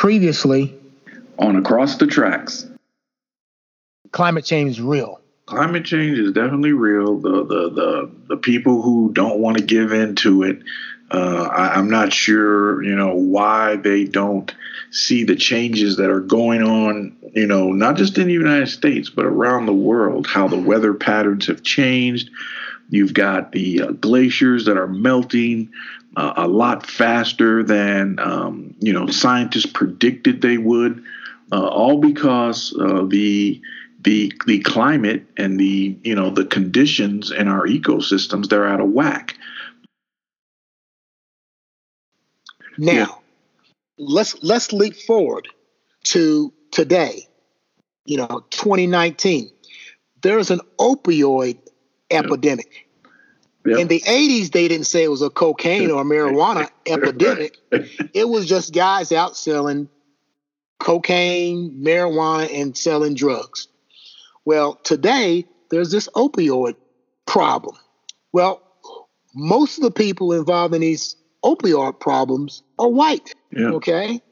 Previously, on Across the Tracks, climate change is real. Climate change is definitely real. The the the, the people who don't want to give in to it, uh, I, I'm not sure, you know, why they don't see the changes that are going on, you know, not just in the United States, but around the world, how the weather patterns have changed. You've got the uh, glaciers that are melting uh, a lot faster than, um, you know, scientists predicted they would, uh, all because uh, the the the climate and the you know the conditions in our ecosystems they're out of whack. Now, yeah let's let's leap forward to today, you know, 2019. There's an opioid epidemic. Yep. In the 80s, they didn't say it was a cocaine or marijuana epidemic. It was just guys out selling cocaine, marijuana, and selling drugs. Well, today, there's this opioid problem. Well, most of the people involved in these opioid problems are white. Yeah. Okay.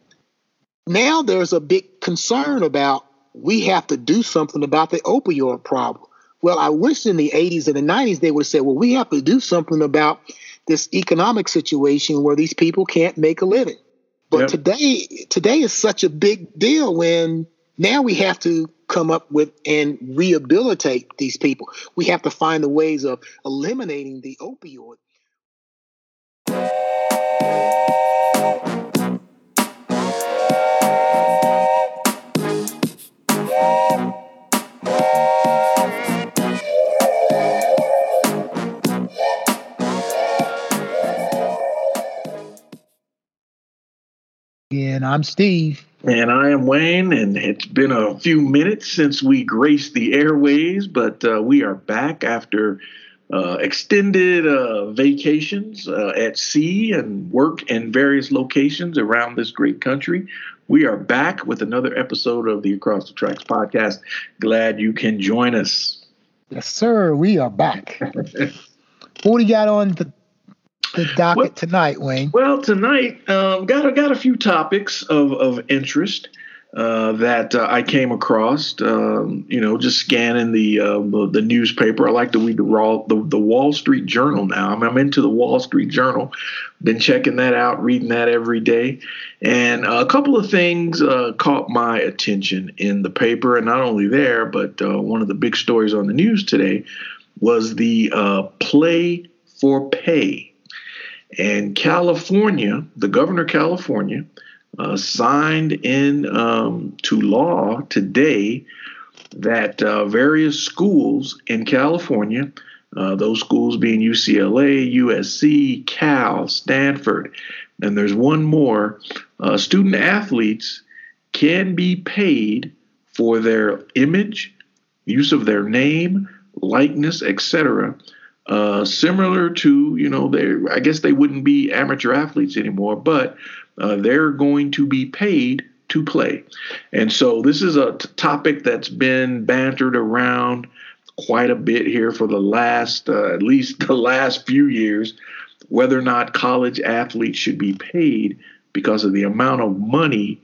Now there's a big concern about we have to do something about the opioid problem. Well, I wish in the 80s and the 90s they would have said, well, we have to do something about this economic situation where these people can't make a living. But yep. today, today is such a big deal when now we have to come up with and rehabilitate these people. We have to find the ways of eliminating the opioid. I'm Steve. And I am Wayne. And it's been a few minutes since we graced the airways, but uh, we are back after uh, extended uh, vacations uh, at sea and work in various locations around this great country. We are back with another episode of the Across the Tracks podcast. Glad you can join us. Yes, sir. We are back. what do you got on the the docket well, tonight, Wayne? Well, tonight um, got got a few topics of of interest uh, that uh, I came across. Um, you know, just scanning the, uh, the, the newspaper. I like to read the, raw, the the Wall Street Journal now. I'm, I'm into the Wall Street Journal. Been checking that out, reading that every day, and a couple of things uh, caught my attention in the paper, and not only there, but uh, one of the big stories on the news today was the uh, play for pay and California, the governor of California, uh, signed in um, to law today that uh, various schools in California, uh, those schools being UCLA, USC, Cal, Stanford, and there's one more, uh, student athletes can be paid for their image, use of their name, likeness, etc uh, similar to you know they I guess they wouldn't be amateur athletes anymore, but uh, they're going to be paid to play, and so this is a t- topic that's been bantered around quite a bit here for the last uh, at least the last few years, whether or not college athletes should be paid because of the amount of money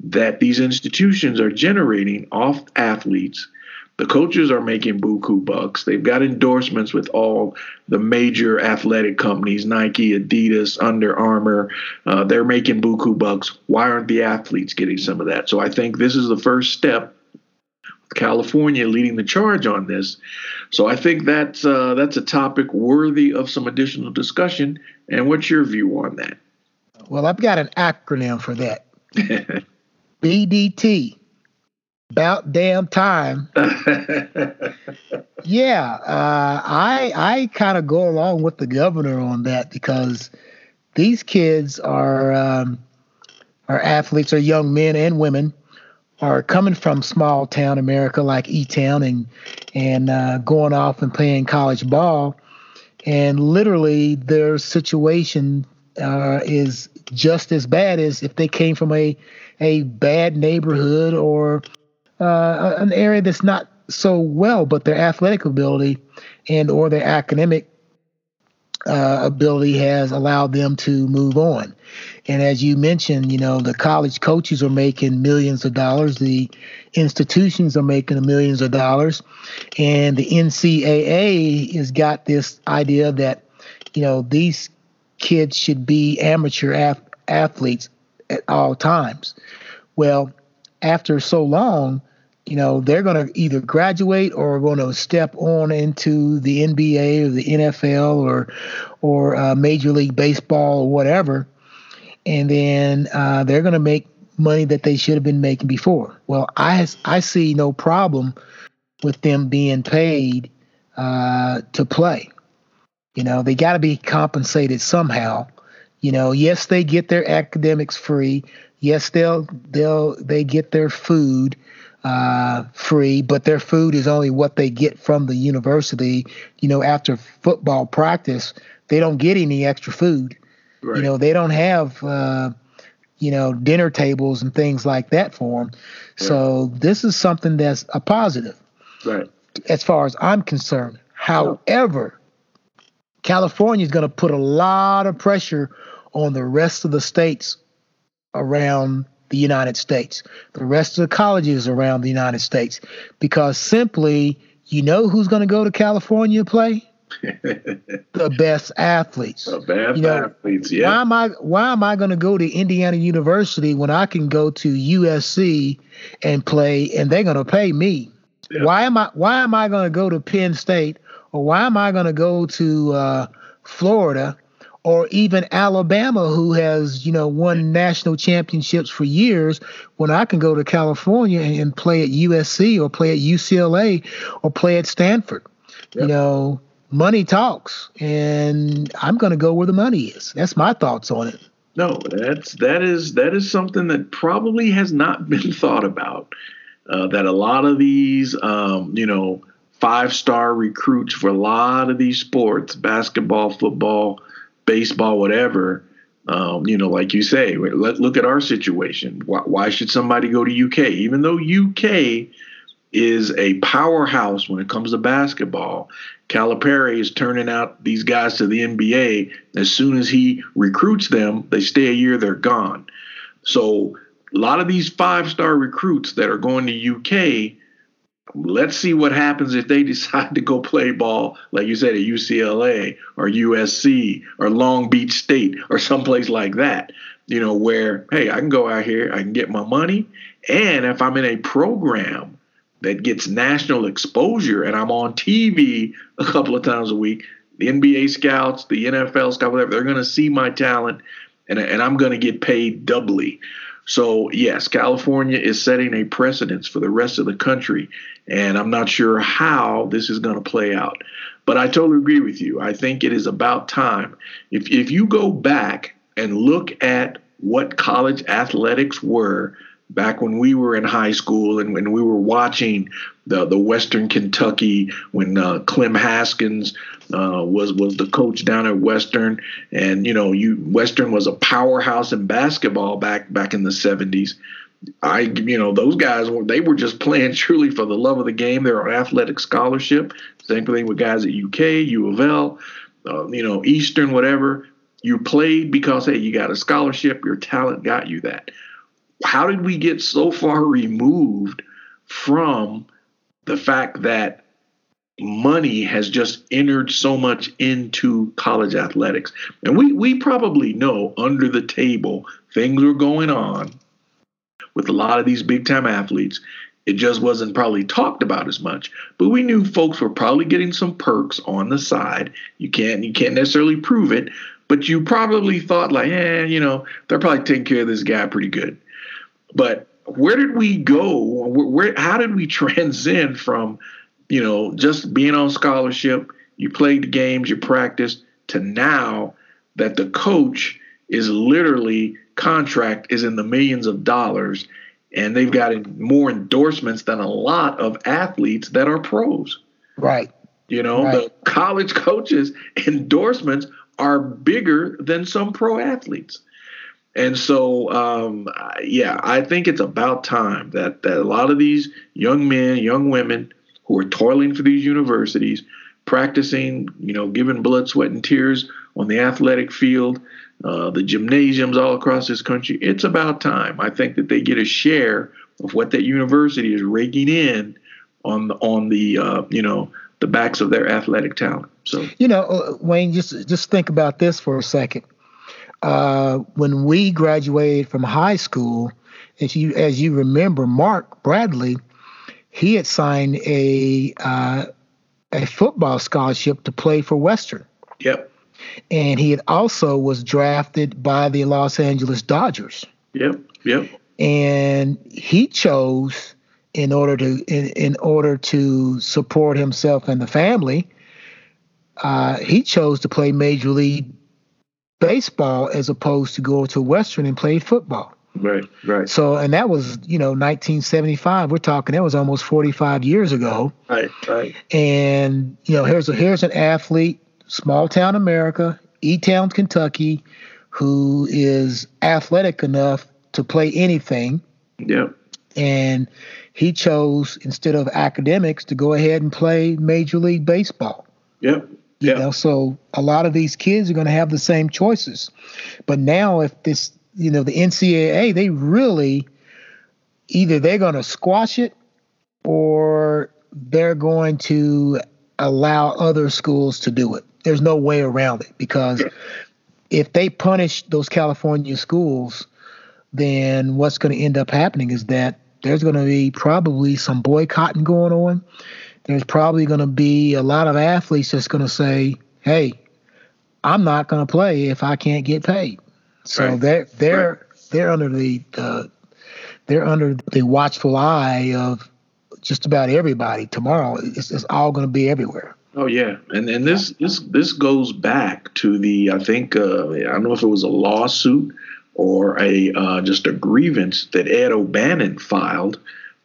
that these institutions are generating off athletes the coaches are making buku bucks. They've got endorsements with all the major athletic companies Nike, Adidas, Under Armour. Uh, they're making buku bucks. Why aren't the athletes getting some of that? So I think this is the first step. California leading the charge on this. So I think that's uh, that's a topic worthy of some additional discussion. And what's your view on that? Well, I've got an acronym for that. BDT about damn time. yeah, uh, I I kind of go along with the governor on that because these kids are um, are athletes, are young men and women, are coming from small town America like E Town and and uh, going off and playing college ball, and literally their situation uh, is just as bad as if they came from a a bad neighborhood or uh, an area that's not so well, but their athletic ability and or their academic uh, ability has allowed them to move on. And as you mentioned, you know, the college coaches are making millions of dollars, the institutions are making millions of dollars, and the NCAA has got this idea that, you know, these kids should be amateur af- athletes at all times. Well, after so long, you know, they're going to either graduate or going to step on into the NBA or the NFL or or uh, Major League Baseball or whatever, and then uh, they're going to make money that they should have been making before. Well, I I see no problem with them being paid uh, to play. You know, they got to be compensated somehow. You know, yes, they get their academics free. Yes, they'll they'll they get their food uh, free, but their food is only what they get from the university. You know, after football practice, they don't get any extra food. Right. You know, they don't have, uh, you know, dinner tables and things like that for them. Right. So this is something that's a positive. Right. As far as I'm concerned. However, California is going to put a lot of pressure on the rest of the states around the United States, the rest of the colleges around the United States, because simply, you know who's going to go to California to play? the best athletes. The best you know, athletes, yeah. Why am I why am I going to go to Indiana University when I can go to USC and play and they're going to pay me? Yeah. Why am I why am I going to go to Penn State or why am I going to go to uh, Florida or even Alabama, who has you know won national championships for years, when I can go to California and play at USC or play at UCLA or play at Stanford. Yep. You know, money talks, and I'm going to go where the money is. That's my thoughts on it. No, that's that is that is something that probably has not been thought about. Uh, that a lot of these, um, you know, five star recruits for a lot of these sports, basketball, football, baseball, whatever. Um, you know, like you say, let look at our situation. Why, why should somebody go to UK? Even though UK is a powerhouse when it comes to basketball, Calipari is turning out these guys to the NBA. As soon as he recruits them, they stay a year, they're gone. So a lot of these five star recruits that are going to UK let's see what happens if they decide to go play ball, like you said, at UCLA or USC or Long Beach State or someplace like that. You know, where, hey, I can go out here, I can get my money. And if I'm in a program that gets national exposure and I'm on TV a couple of times a week, the NBA scouts, the NFL scouts, whatever, they're going to see my talent and, and I'm going to get paid doubly. So, yes, California is setting a precedence for the rest of the country. And I'm not sure how this is going to play out. But I totally agree with you. I think it is about time. If, if you go back and look at what college athletics were back when we were in high school and when we were watching the, the Western Kentucky, when uh, Clem Haskins uh, was was the coach down at Western, and you know, you Western was a powerhouse in basketball back back in the '70s. I, you know, those guys were they were just playing truly for the love of the game. They're on athletic scholarship. Same thing with guys at UK, U of L, uh, you know, Eastern, whatever. You played because hey, you got a scholarship. Your talent got you that. How did we get so far removed from the fact that money has just entered so much into college athletics? And we we probably know under the table things were going on with a lot of these big time athletes. It just wasn't probably talked about as much, but we knew folks were probably getting some perks on the side. You can't you can't necessarily prove it, but you probably thought like, eh, you know, they're probably taking care of this guy pretty good. But where did we go? Where, where how did we transcend from, you know, just being on scholarship, you played the games, you practiced, to now that the coach is literally contract is in the millions of dollars, and they've got more endorsements than a lot of athletes that are pros. Right. You know, right. the college coaches' endorsements are bigger than some pro athletes. And so, um, yeah, I think it's about time that, that a lot of these young men, young women who are toiling for these universities, practicing, you know, giving blood, sweat, and tears on the athletic field, uh, the gymnasiums all across this country. It's about time. I think that they get a share of what that university is raking in on the, on the uh, you know the backs of their athletic talent. So you know, uh, Wayne, just just think about this for a second. Uh, when we graduated from high school, as you as you remember, Mark Bradley, he had signed a uh, a football scholarship to play for Western. Yep. And he had also was drafted by the Los Angeles Dodgers. Yep. Yep. And he chose in order to in, in order to support himself and the family, uh, he chose to play Major League Baseball as opposed to go to Western and play football. Right, right. So, and that was, you know, 1975. We're talking that was almost 45 years ago. Right, right. And you know, here's a here's an athlete, small town America, E Town, Kentucky, who is athletic enough to play anything. Yeah. And he chose instead of academics to go ahead and play Major League Baseball. Yep. You yep. know, so a lot of these kids are going to have the same choices. But now, if this, you know, the NCAA, they really either they're going to squash it or they're going to allow other schools to do it. There's no way around it because if they punish those California schools, then what's going to end up happening is that there's going to be probably some boycotting going on. There's probably going to be a lot of athletes that's going to say, "Hey, I'm not going to play if I can't get paid." So right. they're they're right. they're under the uh, they're under the watchful eye of just about everybody. Tomorrow, it's, it's all going to be everywhere. Oh yeah, and and this this this goes back to the I think uh, I don't know if it was a lawsuit or a uh, just a grievance that Ed O'Bannon filed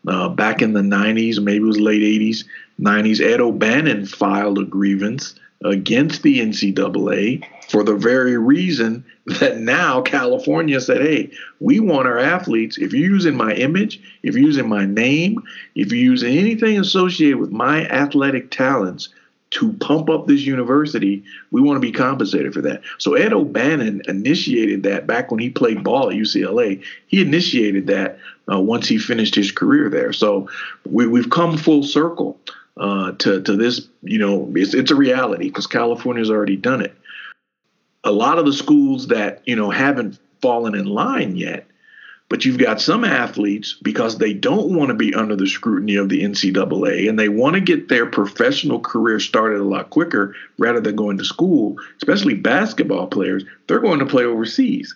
uh, back in the 90s, maybe it was late 80s, 90s. Ed O'Bannon filed a grievance against the NCAA for the very reason that now California said, hey, we want our athletes, if you're using my image, if you're using my name, if you're using anything associated with my athletic talents, to pump up this university, we want to be compensated for that. So Ed O'Bannon initiated that back when he played ball at UCLA. He initiated that uh, once he finished his career there. So we, have come full circle uh, to to this. You know, it's, it's a reality because California's already done it. A lot of the schools that you know haven't fallen in line yet but you've got some athletes because they don't want to be under the scrutiny of the NCAA and they want to get their professional career started a lot quicker rather than going to school, especially basketball players, they're going to play overseas.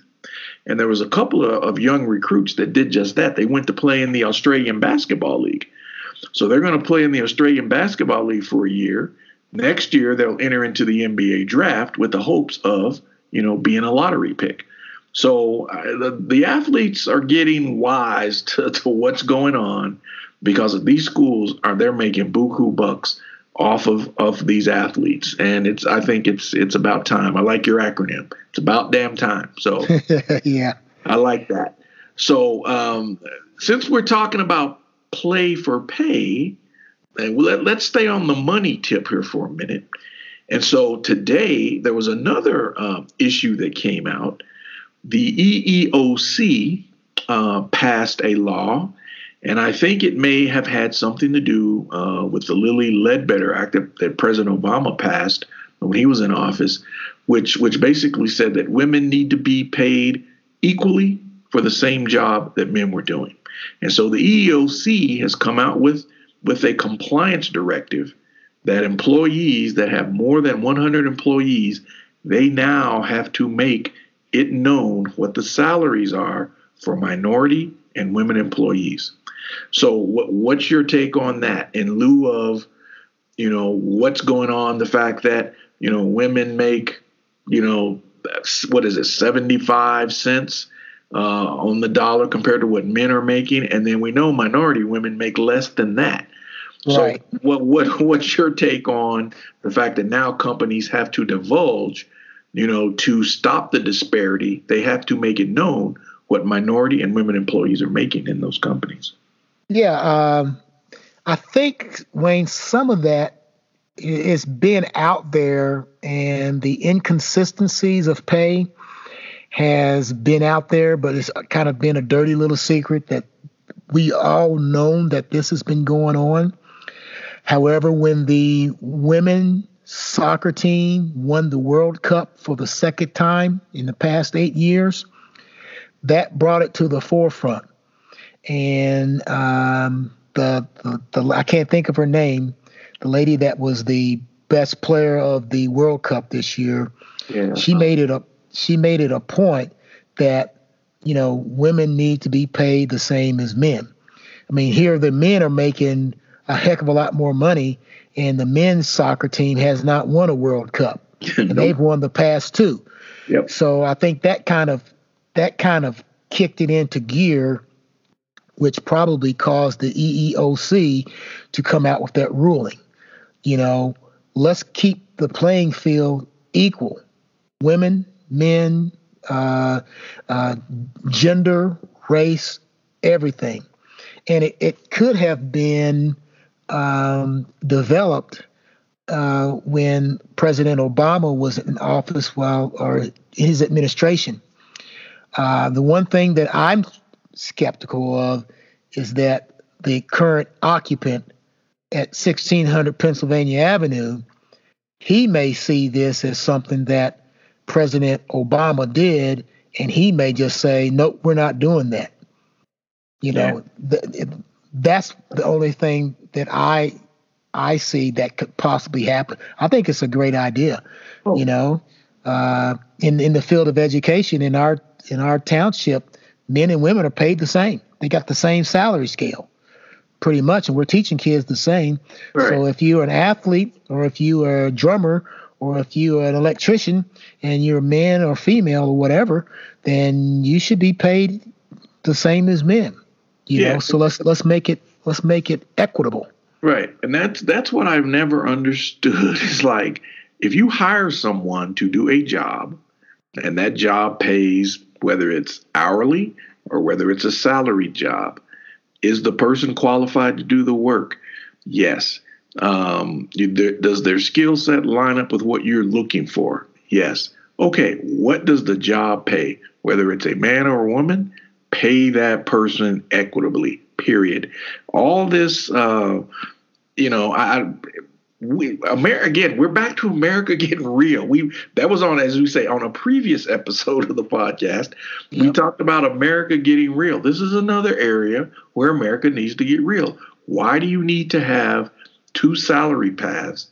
And there was a couple of, of young recruits that did just that. They went to play in the Australian Basketball League. So they're going to play in the Australian Basketball League for a year. Next year, they'll enter into the NBA draft with the hopes of, you know, being a lottery pick. So uh, the, the athletes are getting wise to, to what's going on because these schools are they're making buku bucks off of, of these athletes. And it's i think it's it's about time. I like your acronym. It's about damn time. So yeah. I like that. So um, since we're talking about play for pay and let, let's stay on the money tip here for a minute and so today there was another uh, issue that came out the EEOC uh, passed a law, and I think it may have had something to do uh, with the Lilly Ledbetter Act that, that, President Obama passed when he was in office, which which basically said that women need to be paid equally for the same job that men were doing. And so the EEOC has come out with with a compliance directive that employees that have more than 100 employees, they now have to make it known what the salaries are for minority and women employees. So, what, what's your take on that in lieu of, you know, what's going on? The fact that you know women make, you know, what is it, seventy five cents uh, on the dollar compared to what men are making, and then we know minority women make less than that. Right. So, what what what's your take on the fact that now companies have to divulge you know, to stop the disparity, they have to make it known what minority and women employees are making in those companies. Yeah, um, I think Wayne, some of that is being out there and the inconsistencies of pay has been out there, but it's kind of been a dirty little secret that we all known that this has been going on. However, when the women soccer team won the World Cup for the second time in the past eight years, that brought it to the forefront. And um, the, the, the I can't think of her name, the lady that was the best player of the World Cup this year. Yeah. She made it a she made it a point that you know women need to be paid the same as men. I mean, here the men are making a heck of a lot more money, and the men's soccer team has not won a World Cup, and they've won the past two. Yep. So I think that kind of that kind of kicked it into gear, which probably caused the EEOC to come out with that ruling. You know, let's keep the playing field equal. Women, men, uh, uh, gender, race, everything. And it, it could have been um, developed uh, when President Obama was in office while, or his administration. Uh, the one thing that I'm skeptical of is that the current occupant at 1600 Pennsylvania Avenue, he may see this as something that President Obama did, and he may just say, "Nope, we're not doing that." You know, th- that's the only thing that I I see that could possibly happen. I think it's a great idea. Oh. You know, uh, in in the field of education in our in our township, men and women are paid the same. They got the same salary scale, pretty much, and we're teaching kids the same. Right. So if you're an athlete, or if you are a drummer, or if you're an electrician and you're a man or female or whatever, then you should be paid the same as men. You yeah. know, so let's let's make it let's make it equitable. Right. And that's that's what I've never understood. Is like if you hire someone to do a job and that job pays whether it's hourly or whether it's a salary job, is the person qualified to do the work? Yes. Um, does their skill set line up with what you're looking for? Yes. Okay, what does the job pay? Whether it's a man or a woman, pay that person equitably, period. All this, uh, you know, I, we America again, we're back to America getting real. We that was on, as we say, on a previous episode of the podcast. Yep. We talked about America getting real. This is another area where America needs to get real. Why do you need to have two salary paths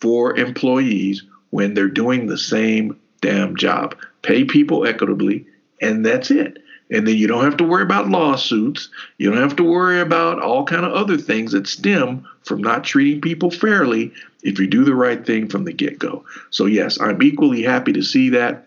for employees when they're doing the same damn job. Pay people equitably, and that's it. And then you don't have to worry about lawsuits. You don't have to worry about all kind of other things that stem from not treating people fairly if you do the right thing from the get-go. So yes, I'm equally happy to see that.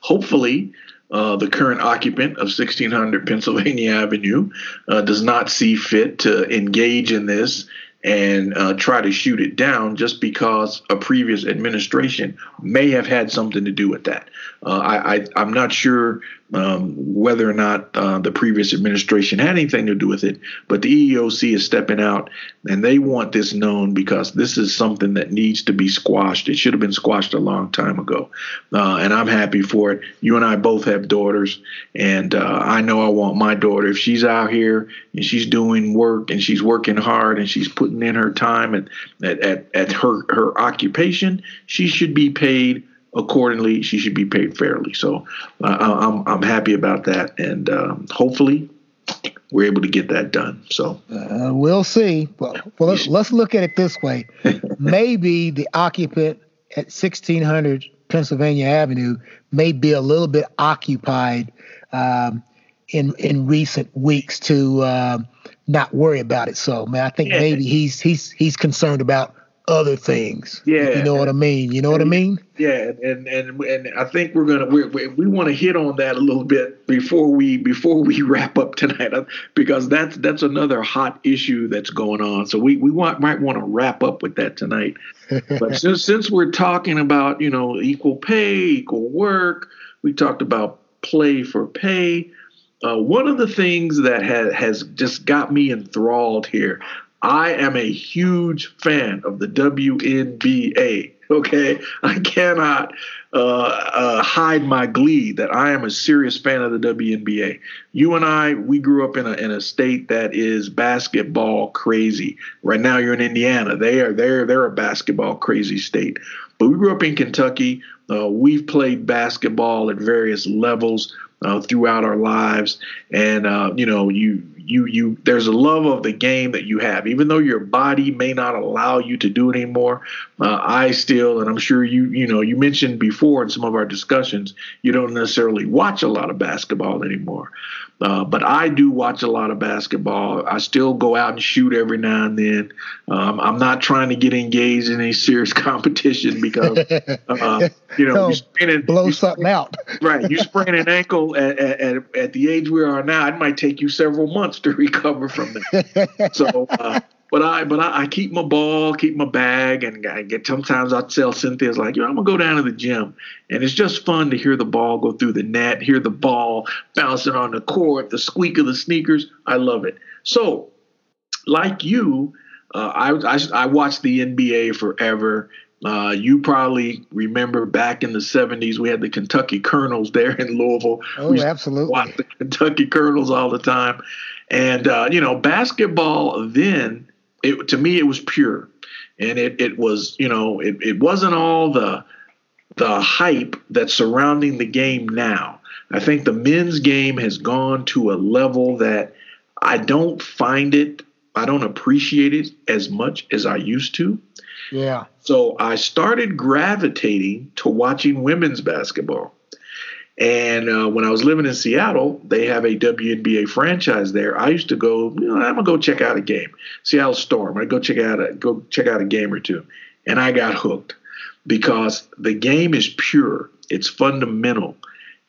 Hopefully, uh, the current occupant of 1600 Pennsylvania Avenue uh, does not see fit to engage in this and uh, try to shoot it down just because a previous administration may have had something to do with that. Uh, I, I, am not sure um, whether or not uh, the previous administration had anything to do with it, but the EEOC is stepping out and they want this known because this is something that needs to be squashed. It should have been squashed a long time ago. Uh, and I'm happy for it. You and I both have daughters, and uh, I know I want my daughter, if she's out here and she's doing work and she's working hard and she's putting in her time at, at, at, at her, her occupation, she should be paid accordingly. She should be paid fairly. So uh, I'm I'm happy about that, and um, hopefully we're able to get that done. So uh, we'll see. Well, well let's, let's look at it this way. Maybe the occupant at 1600 Pennsylvania Avenue may be a little bit occupied um, in in recent weeks to uh, not worry about it. So, man, I think yeah. maybe he's he's he's concerned about other things. Yeah, you know what I mean. You know what I mean. Yeah, and and and I think we're gonna we we, we want to hit on that a little bit before we before we wrap up tonight uh, because that's that's another hot issue that's going on. So we we want might want to wrap up with that tonight. but since since we're talking about you know equal pay, equal work, we talked about play for pay. Uh, one of the things that has has just got me enthralled here I am a huge fan of the WNBA. Okay, I cannot uh, uh, hide my glee that I am a serious fan of the WNBA. You and I, we grew up in a in a state that is basketball crazy. Right now, you're in Indiana. They are they're they're a basketball crazy state. But we grew up in Kentucky. Uh, we've played basketball at various levels uh, throughout our lives, and uh, you know, you you you there's a love of the game that you have, even though your body may not allow you to do it anymore. Uh, I still, and I'm sure you you know, you mentioned before in some of our discussions, you don't necessarily watch a lot of basketball anymore. Uh, but I do watch a lot of basketball. I still go out and shoot every now and then. Um, I'm not trying to get engaged in any serious competition because, uh, you know, you sprain blow you something out. right. You sprain an ankle at, at, at, the age we are now, it might take you several months to recover from that. so, uh, but I but I, I, keep my ball, keep my bag, and I get sometimes I tell Cynthia's like, you know, I'm gonna go down to the gym, and it's just fun to hear the ball go through the net, hear the ball bouncing on the court, the squeak of the sneakers. I love it. So, like you, uh, I, I I watched the NBA forever. Uh, you probably remember back in the 70s, we had the Kentucky Colonels there in Louisville. Oh, we absolutely. Watched the Kentucky Colonels all the time. And, uh, you know, basketball then it, to me it was pure and it, it was you know it, it wasn't all the the hype that's surrounding the game now i think the men's game has gone to a level that i don't find it i don't appreciate it as much as i used to yeah so i started gravitating to watching women's basketball and uh, when I was living in Seattle, they have a WNBA franchise there. I used to go. You know, I'm gonna go check out a game. Seattle Storm. I go check out a go check out a game or two, and I got hooked because the game is pure. It's fundamental,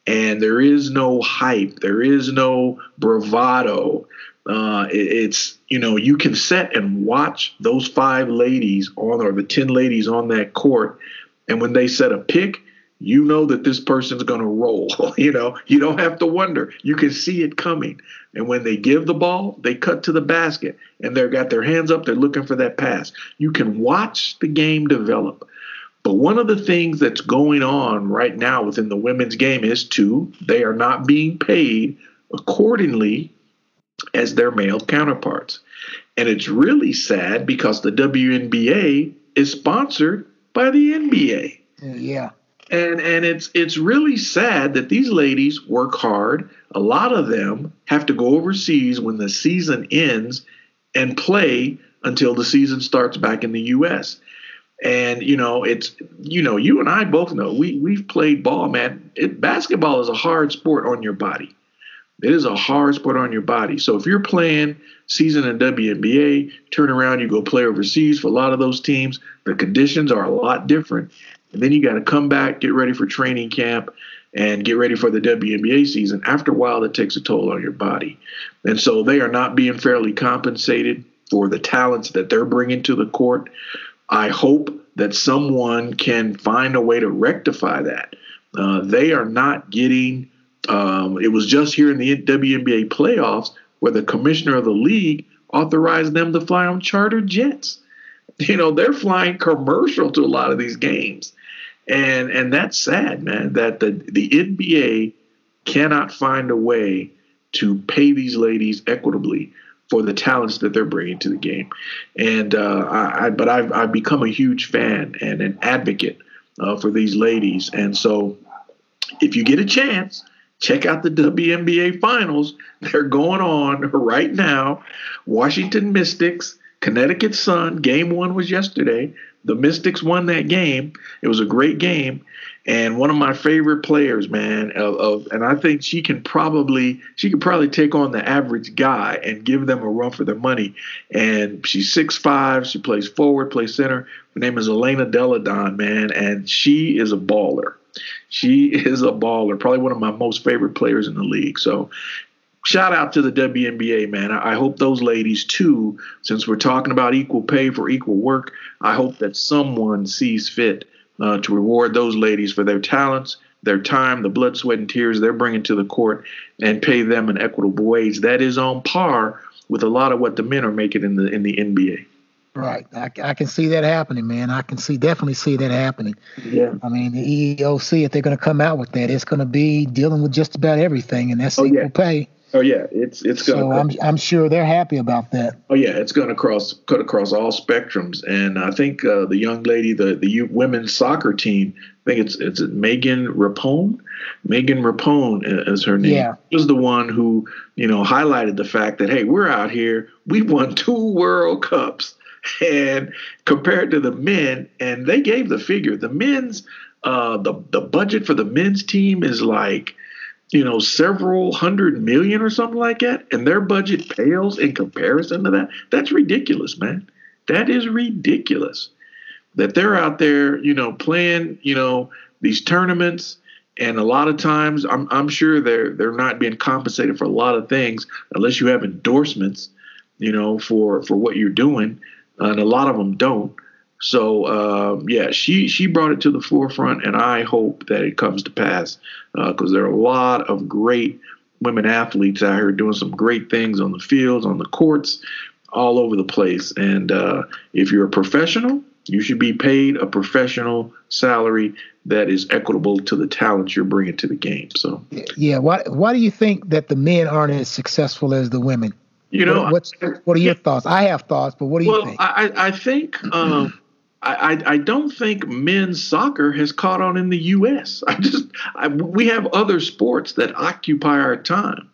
and there is no hype. There is no bravado. Uh, it, it's you know you can sit and watch those five ladies on or the ten ladies on that court, and when they set a pick you know that this person's going to roll. you know, you don't have to wonder. You can see it coming. And when they give the ball, they cut to the basket and they've got their hands up. They're looking for that pass. You can watch the game develop. But one of the things that's going on right now within the women's game is too, they are not being paid accordingly as their male counterparts. And it's really sad because the WNBA is sponsored by the NBA. Yeah and and it's it's really sad that these ladies work hard. A lot of them have to go overseas when the season ends and play until the season starts back in the U.S. And you know, it's you know, you and I both know we we've played ball, man. It, basketball is a hard sport on your body. It is a hard sport on your body. So if you're playing season in WNBA, turn around, you go play overseas for a lot of those teams, the conditions are a lot different. And then you got to come back, get ready for training camp, and get ready for the WNBA season. After a while, that takes a toll on your body. And so they are not being fairly compensated for the talents that they're bringing to the court. I hope that someone can find a way to rectify that. Uh, they are not getting, um, it was just here in the WNBA playoffs where the commissioner of the league authorized them to fly on charter jets. You know, they're flying commercial to a lot of these games. And and that's sad, man, that the, the NBA cannot find a way to pay these ladies equitably for the talents that they're bringing to the game. And uh, I, I, but I've I've become a huge fan and an advocate uh, for these ladies. And so, if you get a chance, check out the WNBA finals. They're going on right now. Washington Mystics, Connecticut Sun. Game one was yesterday the Mystics won that game. It was a great game, and one of my favorite players, man. Of, of, and I think she can probably she could probably take on the average guy and give them a run for their money. And she's six five. She plays forward, plays center. Her name is Elena Delle Donne, man, and she is a baller. She is a baller, probably one of my most favorite players in the league. So shout out to the WNBA, man. I, hope those ladies too, since we're talking about equal pay for equal work, I hope that someone sees fit uh, to reward those ladies for their talents, their time, the blood, sweat, and tears they're bringing to the court, and pay them an equitable wage that is on par with a lot of what the men are making in the in the NBA. Right. I, I can see that happening, man. I can see definitely see that happening. Yeah. I mean, the EEOC, if they're going to come out with that, it's going to be dealing with just about everything, and that's Oh, equal yeah. pay. Oh yeah, it's it's gonna. So I'm I'm sure they're happy about that. Oh yeah, it's going to cross cut across all spectrums, and I think uh, the young lady, the the women's soccer team, I think it's it's Megan Rapinoe. Megan Rapinoe is her name. Yeah. Was the one who you know highlighted the fact that hey, we're out here, we won two World Cups, and compared to the men, and they gave the figure, the men's uh, the the budget for the men's team is like you know, several hundred million or something like that, and their budget pales in comparison to that. That's ridiculous, man. That is ridiculous. That they're out there, you know, playing, you know, these tournaments, and a lot of times, I'm I'm sure they're they're not being compensated for a lot of things unless you have endorsements, you know, for for what you're doing, and a lot of them don't. So um, yeah, she she brought it to the forefront, and I hope that it comes to pass because there are a lot of great women athletes out here doing some great things on the fields, on the courts, all over the place. And uh, if you're a professional, you should be paid a professional salary that is equitable to the talent you're bringing to the game. So Yeah. Why Why do you think that the men aren't as successful as the women? You know, what, what are your thoughts? I have thoughts, but what do you think? I, I I think um, I, I I don't think men's soccer has caught on in the U.S. I just I, we have other sports that occupy our time,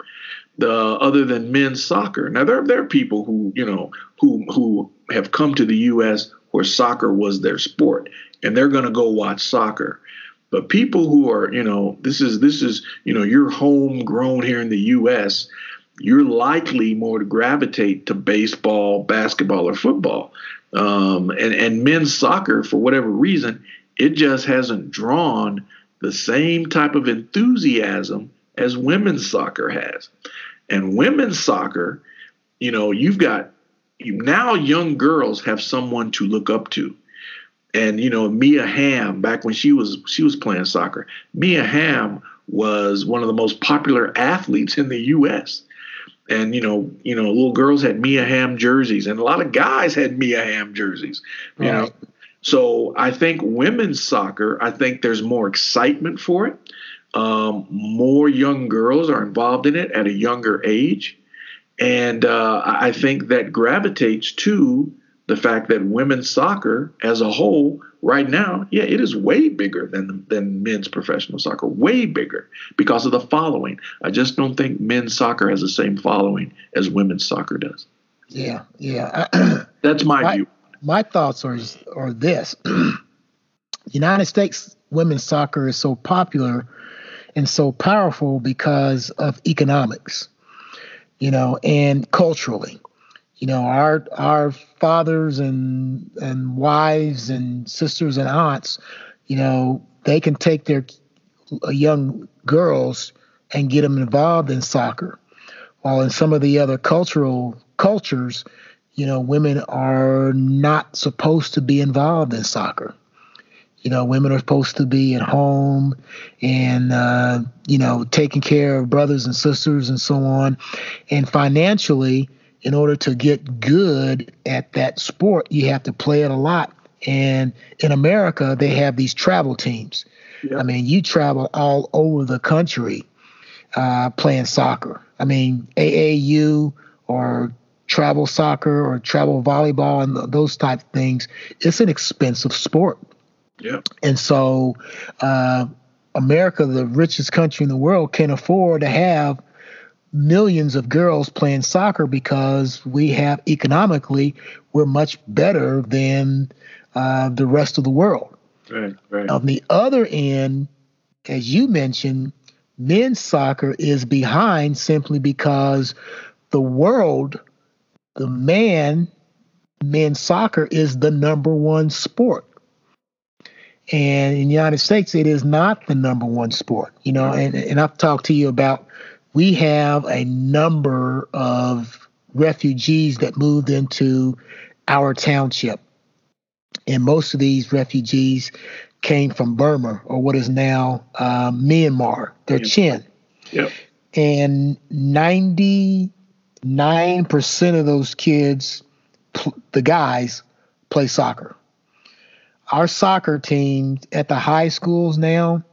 the other than men's soccer. Now there there are people who you know who who have come to the U.S. where soccer was their sport, and they're going to go watch soccer. But people who are you know this is this is you know you're homegrown here in the U.S you're likely more to gravitate to baseball, basketball, or football. Um, and, and men's soccer, for whatever reason, it just hasn't drawn the same type of enthusiasm as women's soccer has. And women's soccer, you know, you've got now young girls have someone to look up to. And you know, Mia Hamm, back when she was she was playing soccer, Mia Hamm was one of the most popular athletes in the U.S and you know, you know, little girls had Mia Hamm jerseys, and a lot of guys had Mia Hamm jerseys. You know, so I think women's soccer, I think there's more excitement for it. Um, more young girls are involved in it at a younger age, and uh, I think that gravitates to the fact that women's soccer as a whole right now, yeah, it is way bigger than than men's professional soccer, way bigger because of the following. I just don't think men's soccer has the same following as women's soccer does. yeah. Yeah. That's my Right. view. my thoughts are are this: United States women's soccer is so popular and so powerful because of economics, you know, and culturally. You know, our our fathers and and wives and sisters and aunts, you know, they can take their young girls and get them involved in soccer, while in some of the other cultural cultures, you know, women are not supposed to be involved in soccer. You know, women are supposed to be at home and, uh, you know, taking care of brothers and sisters and so on. And financially, in order to get good at that sport, you have to play it a lot. And in America, they have these travel teams. Yeah. I mean, you travel all over the country uh, playing soccer. I mean, AAU or travel soccer or travel volleyball and those type of things. It's an expensive sport. Yeah. And so, uh, America, the richest country in the world, can afford to have millions of girls playing soccer because we have economically, we're much better than uh, the rest of the world. Right. Right. On the other end, as you mentioned, men's soccer is behind simply because the world, the man, men's soccer is the number one sport. And in the United States, it is not the number one sport. You know, and, and I've talked to you about we have a number of refugees that moved into our township. And most of these refugees came from Burma or what is now uh, Myanmar, their Chin. Yep. And 99% of those kids, pl- the guys, play soccer. Our soccer team at the high schools now,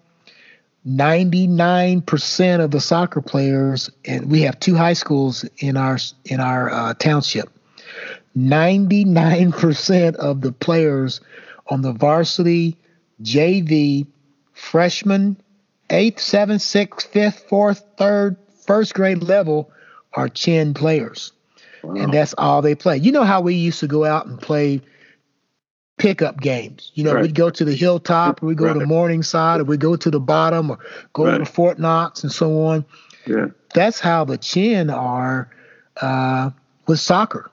99% of the soccer players, and we have two high schools in our in our uh, township. 99% of the players on the varsity, JV, freshman, eighth, seventh, sixth, fifth, fourth, third, first grade level are Chin players. Wow. And that's all they play. You know how we used to go out and play pickup games. You know, right. we'd go to the hilltop, or we go right. to Morningside, or we go to the bottom, or go right. to Fort Knox, and so on. Yeah, that's how the Chin are uh, with soccer.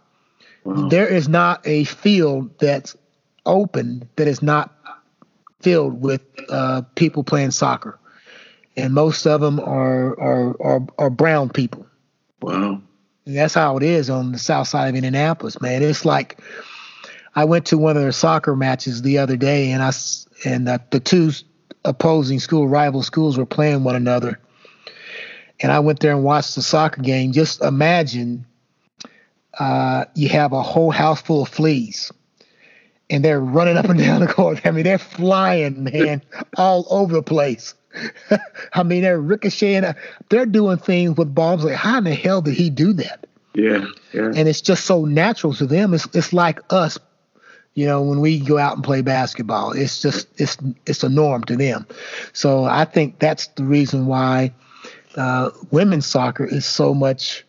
Wow. There is not a field that's open that is not filled with uh, people playing soccer, and most of them are are are, are brown people. Wow. And that's how it is on the south side of Indianapolis, man. It's like I went to one of their soccer matches the other day, and I and the, the two opposing school rival schools were playing one another, and I went there and watched the soccer game. Just imagine uh, you have a whole house full of fleas, and they're running up and down the court. I mean, they're flying, man, all over the place. I mean, they're ricocheting. They're doing things with bombs. Like, how in the hell did he do that? Yeah, yeah. And it's just so natural to them. It's it's like us you know, when we go out and play basketball, it's just it's it's a norm to them. So I think that's the reason why uh, women's soccer is so much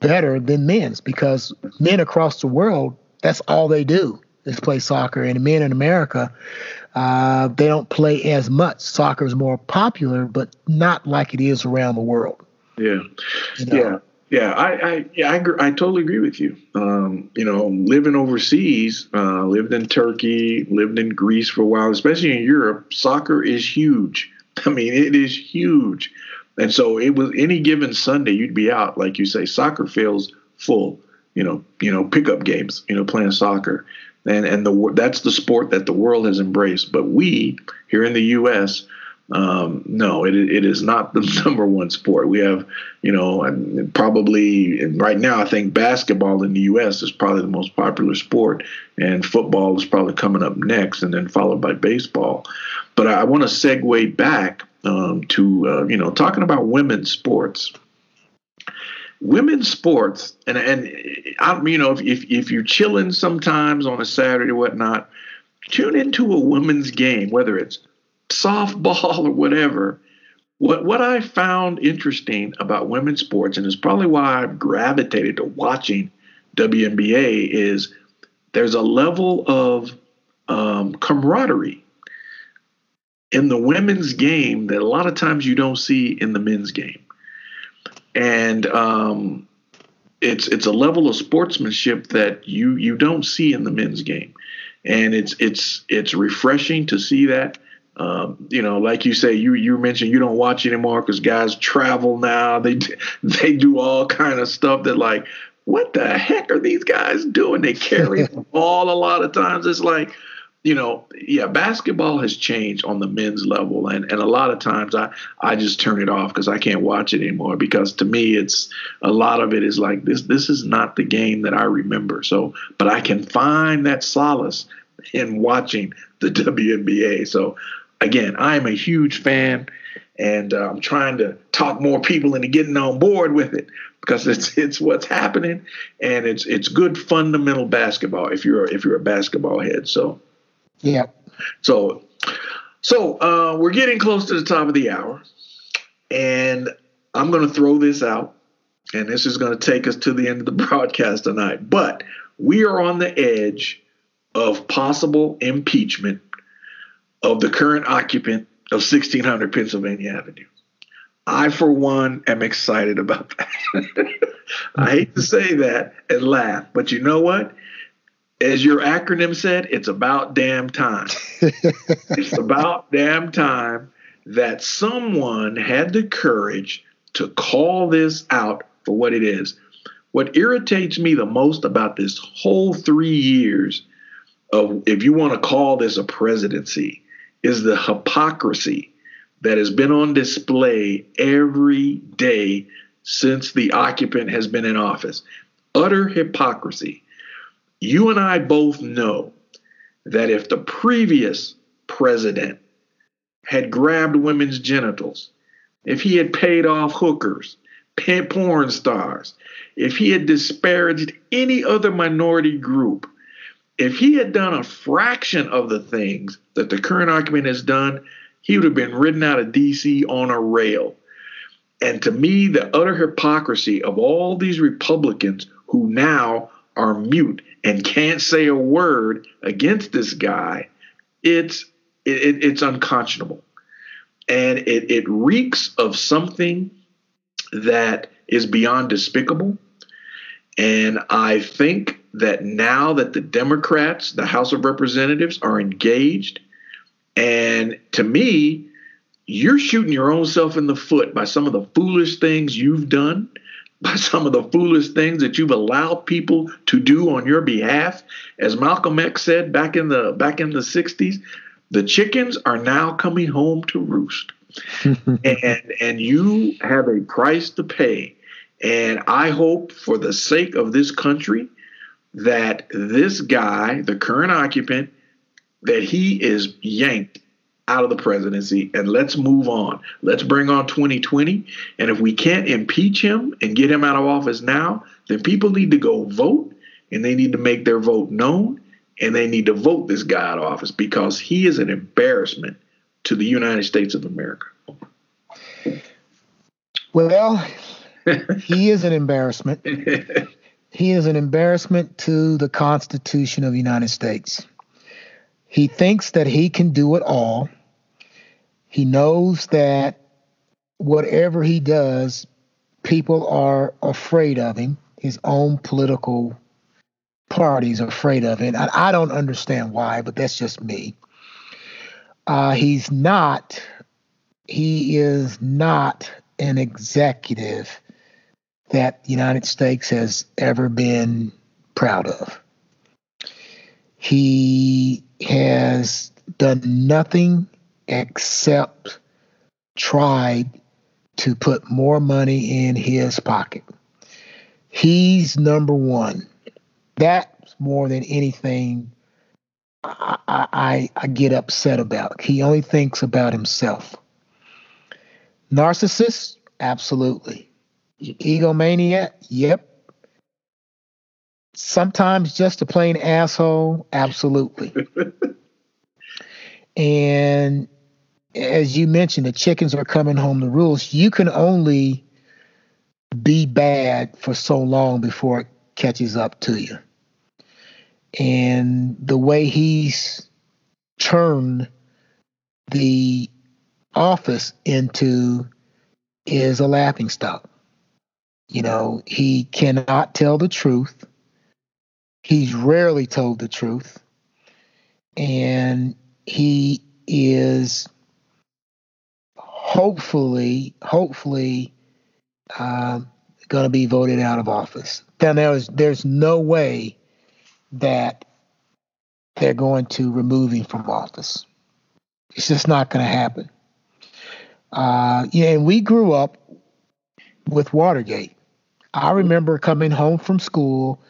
better than men's because men across the world that's all they do is play soccer, and men in America uh, they don't play as much. Soccer is more popular, but not like it is around the world. Yeah, you know? yeah. Yeah, I, I yeah, I, I totally agree with you. Um, you know, living overseas, uh, lived in Turkey, lived in Greece for a while, especially in Europe. Soccer is huge. I mean, it is huge, and so it was any given Sunday you'd be out, like you say, soccer fields full. You know, you know, pickup games. You know, playing soccer, and and the that's the sport that the world has embraced. But we here in the U.S um, no, it, it is not the number one sport. We have, you know, probably right now, I think basketball in the U.S. is probably the most popular sport, and football is probably coming up next, and then followed by baseball. But I, want to segue back um, to, uh, you know, talking about women's sports. Women's sports, and and I, you know, if, if if you're chilling sometimes on a Saturday or whatnot, tune into a women's game, whether it's softball or whatever. What what I found interesting about women's sports, and is probably why I've gravitated to watching WNBA, is there's a level of um, camaraderie in the women's game that a lot of times you don't see in the men's game, and um, it's it's a level of sportsmanship that you you don't see in the men's game, and it's it's it's refreshing to see that. Um, you know, like you say, you you mentioned you don't watch anymore because guys travel now. They they do all kind of stuff that like, what the heck are these guys doing? They carry the ball a lot of times. It's like, you know, yeah, basketball has changed on the men's level, and and a lot of times I I just turn it off because I can't watch it anymore because to me it's a lot of it is like this this is not the game that I remember. So, but I can find that solace in watching the WNBA. So again, I am a huge fan, and uh, I'm trying to talk more people into getting on board with it because it's it's what's happening, and it's it's good fundamental basketball if you're if you're a basketball head. So, yeah. So, so uh, we're getting close to the top of the hour, and I'm going to throw this out, and this is going to take us to the end of the broadcast tonight. But we are on the edge of possible impeachment of the current occupant of 1600 Pennsylvania Avenue. I, for one, am excited about that. I hate to say that and laugh, but you know what? As your acronym said, it's about damn time. it's about damn time that someone had the courage to call this out for what it is. What irritates me the most about this whole three years of, if you want to call this a presidency, is the hypocrisy that has been on display every day since the occupant has been in office. Utter hypocrisy. You and I both know that if the previous president had grabbed women's genitals, if he had paid off hookers, porn stars, if he had disparaged any other minority group, if he had done a fraction of the things that the current occupant has done, he would have been ridden out of DC on a rail. And to me, the utter hypocrisy of all these Republicans who now are mute and can't say a word against this guy, it's it, it's unconscionable. And it, it reeks of something that is beyond despicable. And I think that now that the Democrats, the House of Representatives, are engaged, and to me, you're shooting your own self in the foot by some of the foolish things you've done, by some of the foolish things that you've allowed people to do on your behalf. As Malcolm X said back in the back in the 60s, the chickens are now coming home to roost. and and you have a price to pay. And I hope for the sake of this country that this guy, the current occupant, that he is yanked out of the presidency and let's move on. Let's bring on 2020. And if we can't impeach him and get him out of office now, then people need to go vote and they need to make their vote known and they need to vote this guy out of office because he is an embarrassment to the United States of America. Well, he is an embarrassment. he is an embarrassment to the Constitution of the United States. He thinks that he can do it all. He knows that whatever he does, people are afraid of him. His own political parties are afraid of him. I, I don't understand why, but that's just me. Uh, he's not, he is not an executive that the United States has ever been proud of. He has done nothing except tried to put more money in his pocket. He's number one. That's more than anything I, I, I get upset about. He only thinks about himself. Narcissist? Absolutely. Egomaniac? Yep. Sometimes just a plain asshole? Absolutely. and as you mentioned, the chickens are coming home to rules. You can only be bad for so long before it catches up to you. And the way he's turned the office into is a laughing stock. You know, he cannot tell the truth. He's rarely told the truth. And he is hopefully, hopefully, uh, going to be voted out of office. Then there's there's no way that they're going to remove him from office. It's just not going to happen. Uh, yeah, and we grew up with Watergate. I remember coming home from school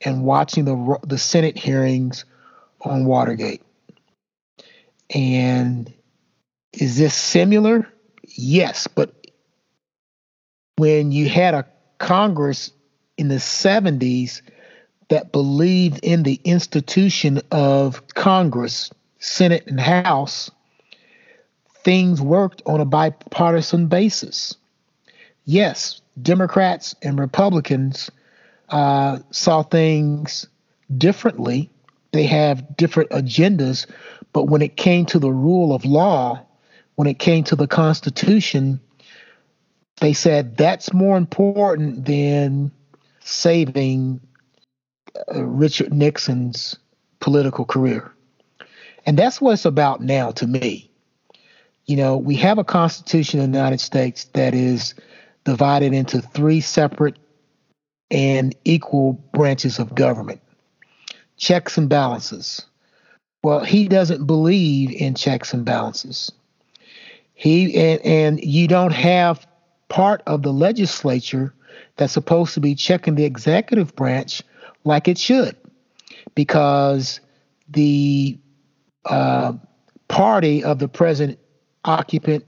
and watching the the Senate hearings on Watergate. And is this similar? Yes, but when you had a Congress in the 70s that believed in the institution of Congress, Senate, and House, things worked on a bipartisan basis. Yes, Democrats and Republicans uh, saw things differently. They have different agendas, but when it came to the rule of law, when it came to the Constitution, they said that's more important than saving uh, Richard Nixon's political career. And that's what it's about now to me you know, we have a constitution in the United States that is divided into three separate and equal branches of government checks and balances. Well, he doesn't believe in checks and balances. He and, and you don't have part of the legislature that's supposed to be checking the executive branch like it should because the uh, party of the present occupant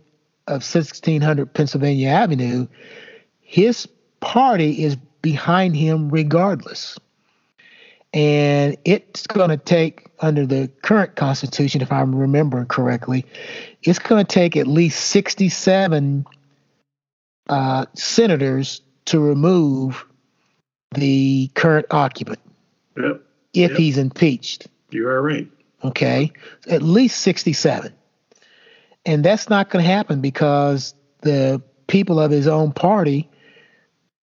of 1600 Pennsylvania Avenue, his party is behind him regardless. And it's going to take, under the current Constitution, if I'm remembering correctly, it's going to take at least 67 uh, senators to remove the current occupant Yep. if Yep. he's impeached. You are right. Okay, at least 67. And that's not going to happen because the people of his own party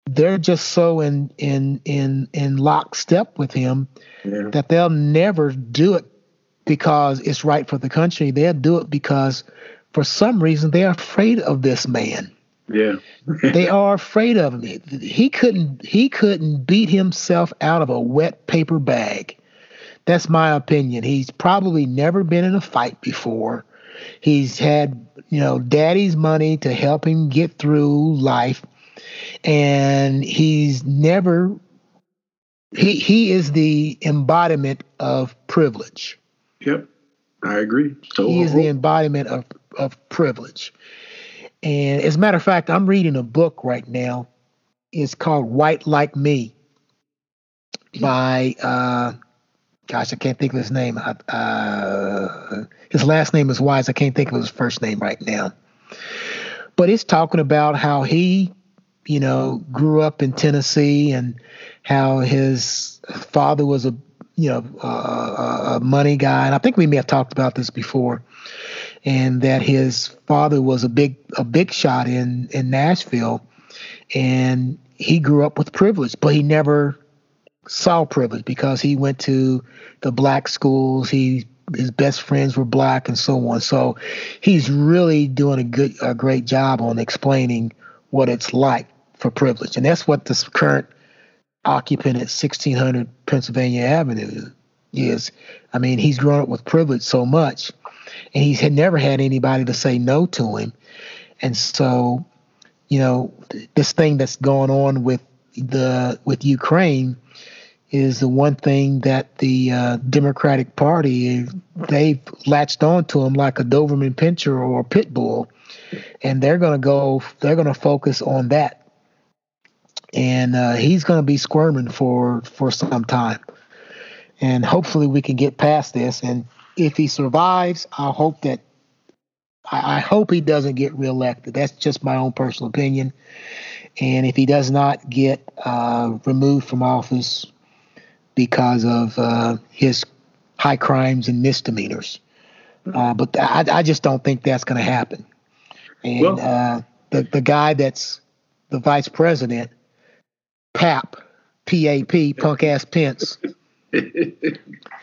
they're just so in in in in lockstep with him Yeah. that they'll never do it because it's right for the country. They'll do it because for some reason they're afraid of this man. Yeah. They are afraid of him. He- He couldn't he couldn't beat himself out of a wet paper bag. That's my opinion. He's probably never been in a fight before. He's had, you know, daddy's money to help him get through life. And he's never he he is the embodiment of privilege. Yep. I agree. So He is the embodiment of, of privilege. And as a matter of fact, I'm reading a book right now. It's called White Like Me by, uh, gosh, I can't think of his name. Uh, his last name is Wise. I can't think of his first name right now. But it's talking about how he, you know, grew up in Tennessee and how his father was a, you know, a, a money guy. And I think we may have talked about this before and that his father was a big a big shot in in Nashville, and he grew up with privilege, but he never saw privilege because he went to the black schools. He his best friends were black and so on. So he's really doing a good a great job on explaining what it's like for privilege, and that's what this current occupant at 1600 Pennsylvania Avenue is. I mean, he's grown up with privilege so much and he's had never had anybody to say no to him. And so, you know, this thing that's going on with the with Ukraine is the one thing that the uh, Democratic Party they've latched on to him like a Doberman Pinscher or a pit bull, and they're going to go. They're going to focus on that, and uh, he's going to be squirming for for some time. And hopefully, we can get past this. And if he survives, I hope that I, I hope he doesn't get reelected. That's just my own personal opinion. And if he does not get uh, removed from office because of uh, his high crimes and misdemeanors, uh, but I, I just don't think that's going to happen. And Well- uh, the the guy that's the vice president, PAP, P A P, punk ass Pence.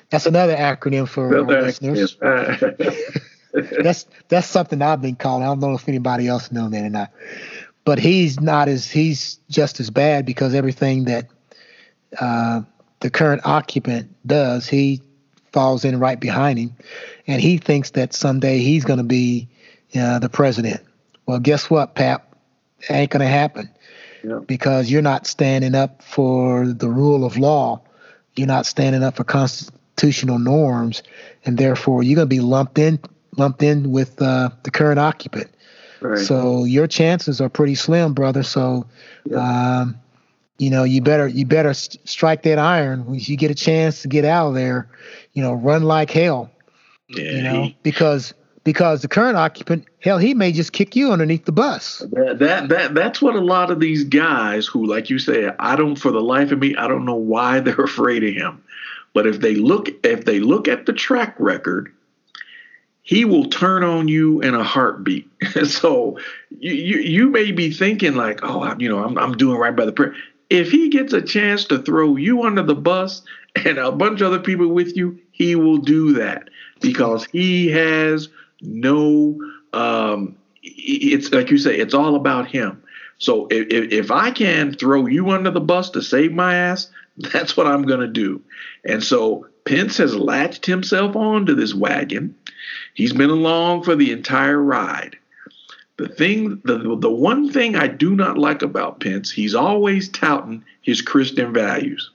That's another acronym for listeners. that's that's something I've been calling. I don't know if anybody else knows that or not. But he's not as he's just as bad because everything that uh, the current occupant does, he falls in right behind him, and he thinks that someday he's going to be uh, the president. Well, guess what, Pap? It ain't going to happen Yeah. because you're not standing up for the rule of law. You're not standing up for constitutional norms, and therefore you're going to be lumped in lumped in with uh, the current occupant. Right. So your chances are pretty slim, brother. So, um, you know, you better you better s- strike that iron when you get a chance to get out of there. You know, run like hell. yeah, You know, he- because because the current occupant, hell, he may just kick you underneath the bus. that, that that that's what a lot of these guys who, like you say, I don't for the life of me, I don't know why they're afraid of him. But if they look if they look at the track record, he will turn on you in a heartbeat. so you, you you may be thinking like, oh, I'm, you know, I'm I'm doing right by the prayer. If he gets a chance to throw you under the bus and a bunch of other people with you, he will do that because he has no. Um, it's like you say, it's all about him. So if, if, I can throw you under the bus to save my ass, that's what I'm going to do. And so Pence has latched himself onto this wagon. He's been along for the entire ride. The thing, the, the one thing I do not like about Pence, he's always touting his Christian values.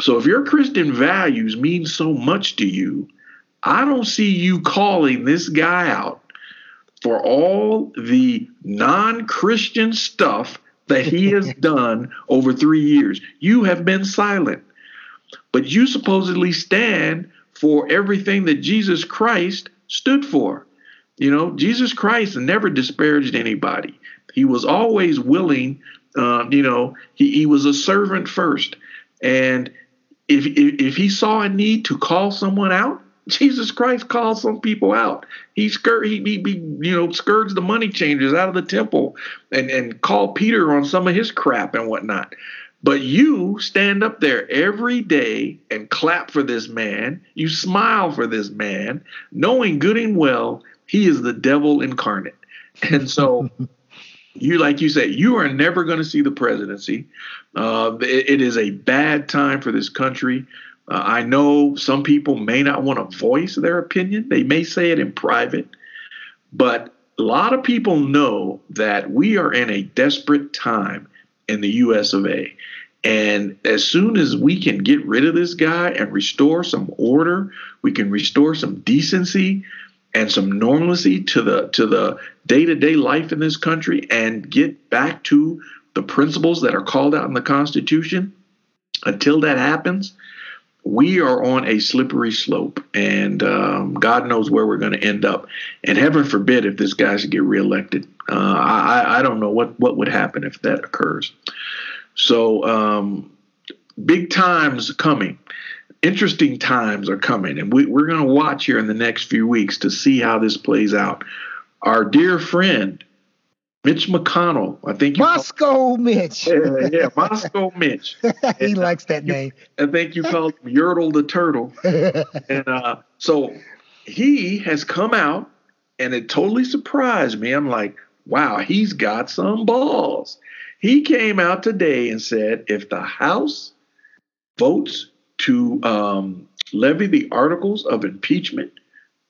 So if your Christian values mean so much to you, I don't see you calling this guy out for all the non Christian stuff that he has done over three years. You have been silent, but you supposedly stand for everything that Jesus Christ stood for. You know, Jesus Christ never disparaged anybody. He was always willing, uh, you know, he, he was a servant first. And if, if, if he saw a need to call someone out, Jesus Christ called some people out. He skirt he, he, he you know scourged the money changers out of the temple and and called Peter on some of his crap and whatnot. But you stand up there every day and clap for this man. You smile for this man, knowing good and well he is the devil incarnate. And so you like you said you are never going to see the presidency uh, it, it is a bad time for this country uh, I know some people may not want to voice their opinion, they may say it in private, but a lot of people know that we are in a desperate time in the US of A. And as soon as we can get rid of this guy and restore some order, we can restore some decency and some normalcy to the to the day-to-day life in this country and get back to the principles that are called out in the Constitution. Until that happens, we are on a slippery slope, and um, God knows where we're going to end up. And heaven forbid if this guy should get reelected. Uh, I, I don't know what, what would happen if that occurs. So, um, big times coming. Interesting times are coming, and we, we're going to watch here in the next few weeks to see how this plays out. Our dear friend, Mitch McConnell. I think Moscow Mitch. Yeah, yeah, Moscow Mitch. he and likes that name. I think you called him Yertle the Turtle. and uh, so he has come out and it totally surprised me. I'm like, wow, he's got some balls. He came out today and said if the House votes to um, levy the articles of impeachment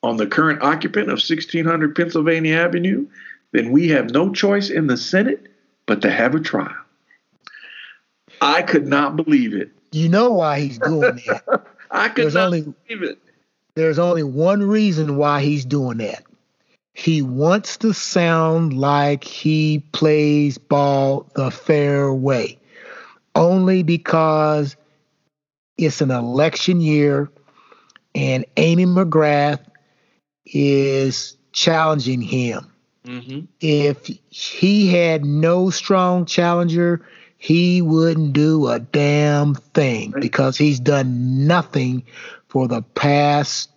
on the current occupant of 1600 Pennsylvania Avenue, then we have no choice in the Senate but to have a trial. I could not believe it. You know why he's doing that. I could there's not only, believe it. There's only one reason why he's doing that. He wants to sound like he plays ball the fair way. Only because it's an election year and Amy McGrath is challenging him. Mm-hmm. If he had no strong challenger, he wouldn't do a damn thing because he's done nothing for the past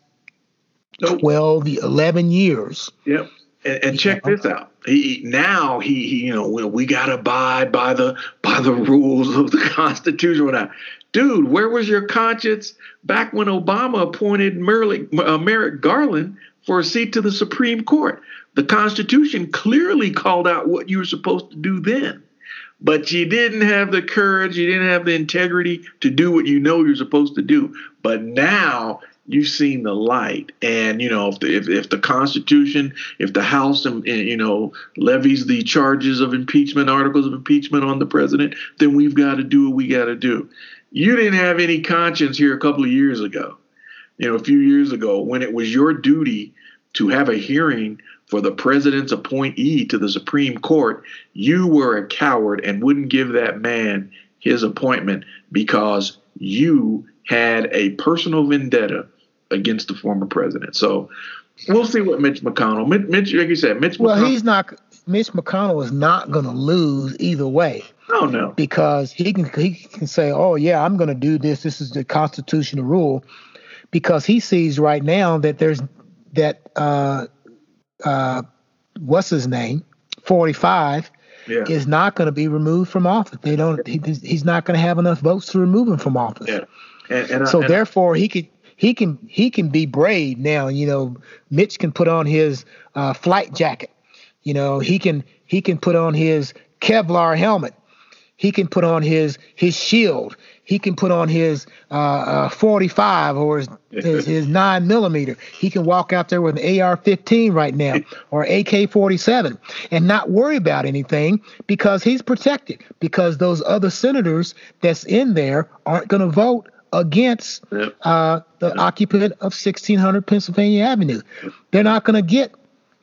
nope. 12, 11 years. Yep. And, and check this out. He now he, he you know we, we got to abide by the by the rules of the Constitution. Whatnot. Dude, where was your conscience back when Obama appointed Merrick, uh, Merrick Garland for a seat to the Supreme Court? The Constitution clearly called out what you were supposed to do then. But you didn't have the courage, you didn't have the integrity to do what you know you're supposed to do. But now you've seen the light and you know if the, if, if the constitution if the house and, you know levies the charges of impeachment articles of impeachment on the president then we've got to do what we got to do you didn't have any conscience here a couple of years ago you know a few years ago when it was your duty to have a hearing for the president's appointee to the Supreme Court, you were a coward and wouldn't give that man his appointment because you had a personal vendetta against the former president. So we'll see what Mitch McConnell, Mitch, Mitch like you said, Mitch. Well, he's not. Mitch McConnell is not going to lose either way. Oh no, because he can he can say, "Oh yeah, I'm going to do this. This is the constitutional rule," because he sees right now that there's that uh, uh, what's his name, 45, yeah. is not going to be removed from office. They don't. He, he's not going to have enough votes to remove him from office. Yeah. And, and so therefore, he could he can he can be brave now. You know, Mitch can put on his uh, flight jacket. You know, he can he can put on his Kevlar helmet. He can put on his his shield he can put on his uh, uh, 45 or his, his, his 9 millimeter. He can walk out there with an AR-15 right now or AK-47 and not worry about anything because he's protected. Because those other senators that's in there aren't going to vote against yep. uh, the yep. occupant of 1600 Pennsylvania Avenue. They're not going to get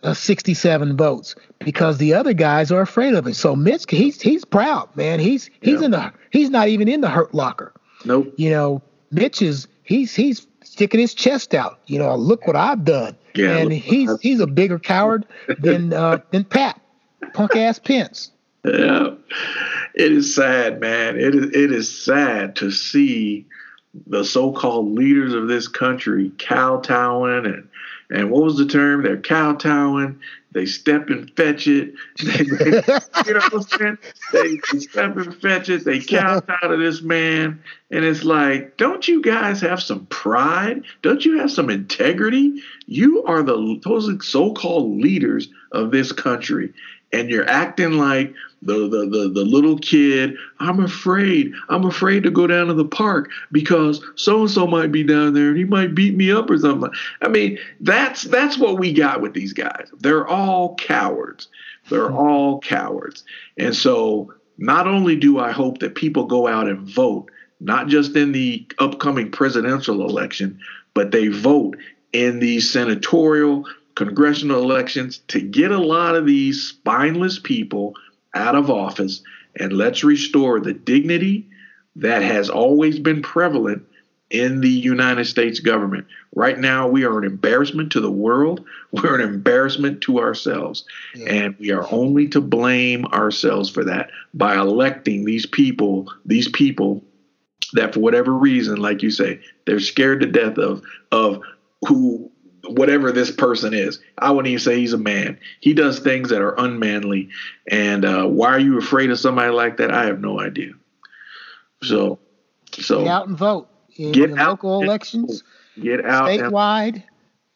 uh, 67 votes because the other guys are afraid of it. So Mitch, he's he's proud, man. He's he's in the he's not even in the hurt locker. Nope. You know, Mitch is he's he's sticking his chest out. You know, look what I've done. Yeah, and he's he's a bigger coward than uh, than Pat, punk ass Pence. Yeah, it is sad, man. It is it is sad to see the so-called leaders of this country kowtowing and and what was the term? They're kowtowing. They step and fetch it. They, they, you know what I'm saying? They, step and fetch it. They kowtow to this man, and it's like, don't you guys have some pride? Don't you have some integrity? You are the those so-called leaders of this country, and you're acting like the, the the the little kid i'm afraid i'm afraid to go down to the park because so and so might be down there and he might beat me up or something. I mean that's that's what we got with these guys. They're all cowards. They're hmm. all cowards. And so not only do i hope that people go out and vote not just in the upcoming presidential election but they vote in the senatorial congressional elections to get a lot of these spineless people out of office and let's restore the dignity that has always been prevalent in the United States government. Right now, we are an embarrassment to the world. We're an embarrassment to ourselves. Yeah. And we are only to blame ourselves for that by electing these people, these people that for whatever reason, like you say, they're scared to death of of who whatever this person is. I wouldn't even say he's a man. He does things that are unmanly. And uh, why are you afraid of somebody like that? I have no idea. So, so get out and vote in get local elections. Get out statewide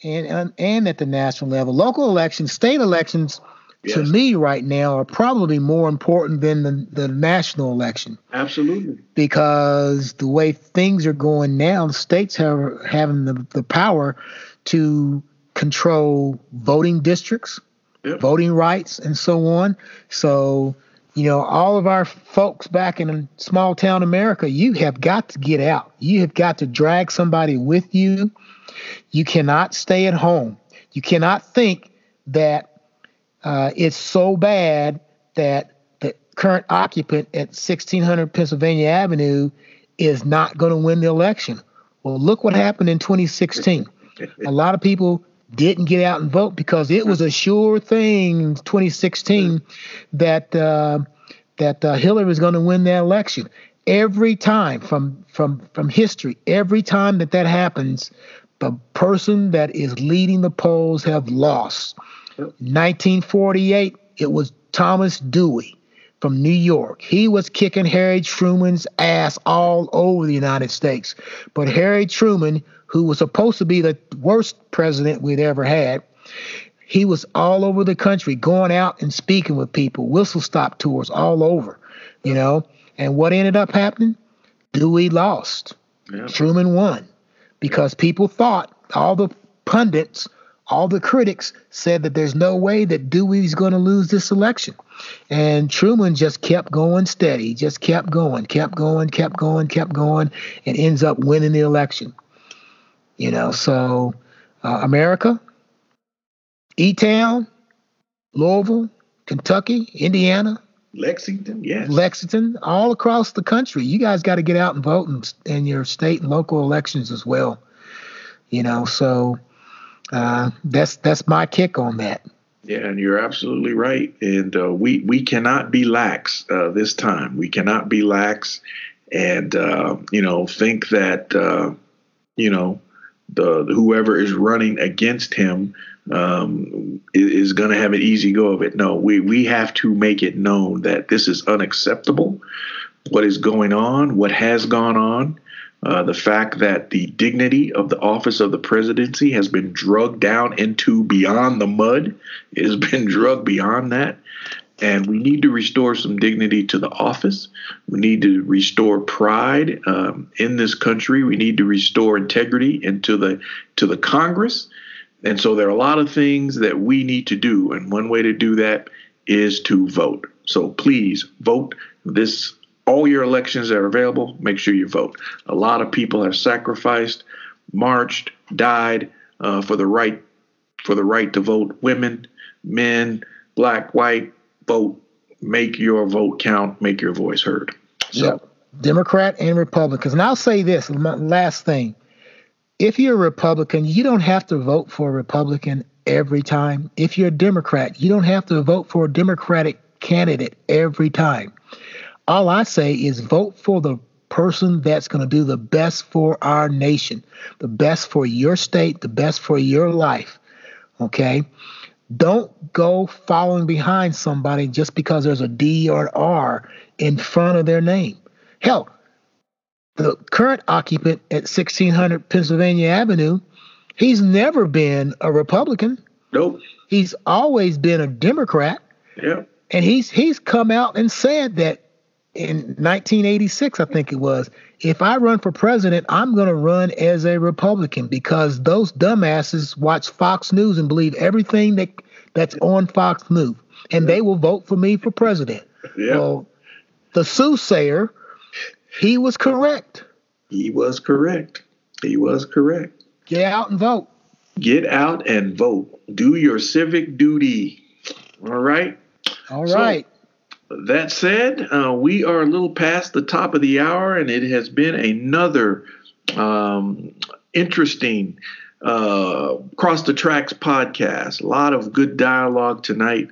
and, and and at the national level. Local elections, state elections. Yes. To me, right now, are probably more important than the, the national election. Absolutely. Because the way things are going now, states have having the, the power to control voting districts, yep. voting rights, and so on. So, you know, all of our folks back in small town America, you have got to get out. You have got to drag somebody with you. You cannot stay at home. You cannot think that uh, it's so bad that the current occupant at 1600 Pennsylvania Avenue is not going to win the election. Well, look what happened in 2016 a lot of people didn't get out and vote because it was a sure thing in 2016 that uh, that uh, Hillary was going to win that election. Every time from from from history, every time that that happens, the person that is leading the polls have lost. 1948, it was Thomas Dewey from New York. He was kicking Harry Truman's ass all over the United States. But Harry Truman who was supposed to be the worst president we'd ever had, he was all over the country going out and speaking with people, whistle stop tours all over, you know. And what ended up happening? Dewey lost. Yeah. Truman won because people thought, all the pundits, all the critics said that there's no way that Dewey's going to lose this election. And Truman just kept going steady, just kept going, kept going, kept going, kept going, and ends up winning the election. You know, so uh, America, E Town, Louisville, Kentucky, Indiana, Lexington, yes. Lexington, all across the country. You guys got to get out and vote in, in, your state and local elections as well. You know, so uh, that's that's my kick on that. Yeah, and you're absolutely right. And uh, we we cannot be lax uh, this time. We cannot be lax, and uh, you know think that uh, you know the whoever is running against him um, is, going to have an easy go of it. No, we we have to make it known that this is unacceptable. What is going on? What has gone on? Uh, the fact that the dignity of the office of the presidency has been drugged down into beyond the mud. Has been drugged beyond that. And we need to restore some dignity to the office. We need to restore pride um, in this country. We need to restore integrity into the to the Congress. And so there are a lot of things that we need to do. And one way to do that is to vote. So please vote this all your elections that are available, make sure you vote. A lot of people have sacrificed, marched, died uh, for the right for the right to vote. Women, men, black, white, vote. Make your vote count. Make your voice heard. So, yep. Democrat and Republicans. And I'll say this last thing. If you're a Republican, you don't have to vote for a Republican every time. If you're a Democrat, you don't have to vote for a Democratic candidate every time. All I say is vote for the person that's going to do the best for our nation, the best for your state, the best for your life. Okay? Don't go following behind somebody just because there's a D or an R in front of their name. Hell, the current occupant at 1600 Pennsylvania Avenue, he's never been a Republican. Nope. He's always been a Democrat. Yeah. And he's he's come out and said that in 1986, I think it was, if I run for president, I'm going to run as a Republican because those dumbasses watch Fox News and believe everything that that's on Fox News, and they will vote for me for president. Yeah. Well, the soothsayer, he was correct. He was correct. He was correct. Get out and vote. Get out and vote. Do your civic duty. All right. All right. So, that said, uh, we are a little past the top of the hour, and it has been another um, interesting uh, Cross the Tracks podcast. A lot of good dialogue tonight,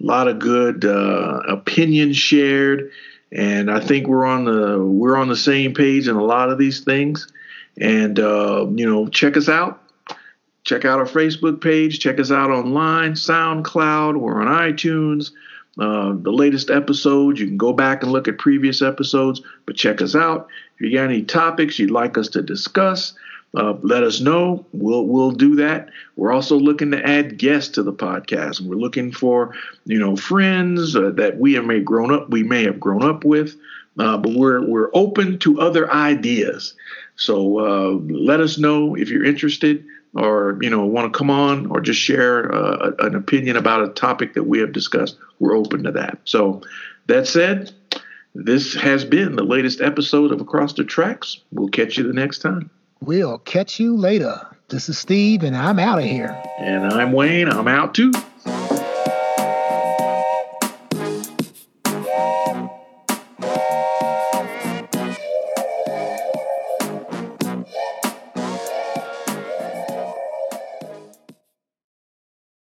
a lot of good uh, opinions shared, and I think we're on the we're on the same page in a lot of these things. And uh, you know, check us out. Check out our Facebook page. Check us out online, SoundCloud. We're on iTunes. Uh, the latest episodes. You can go back and look at previous episodes, but check us out. If you got any topics you'd like us to discuss, uh, let us know. We'll we'll do that. We're also looking to add guests to the podcast. We're looking for you know friends uh, that we have may grown up we may have grown up with, uh, but we're we're open to other ideas. So uh, let us know if you're interested or you know want to come on or just share uh, an opinion about a topic that we have discussed. We're open to that. So that said. This has been the latest episode of Across the Tracks. We'll catch you the next time. We'll catch you later. This is Steve, and I'm out of here. And I'm Wayne. I'm out too.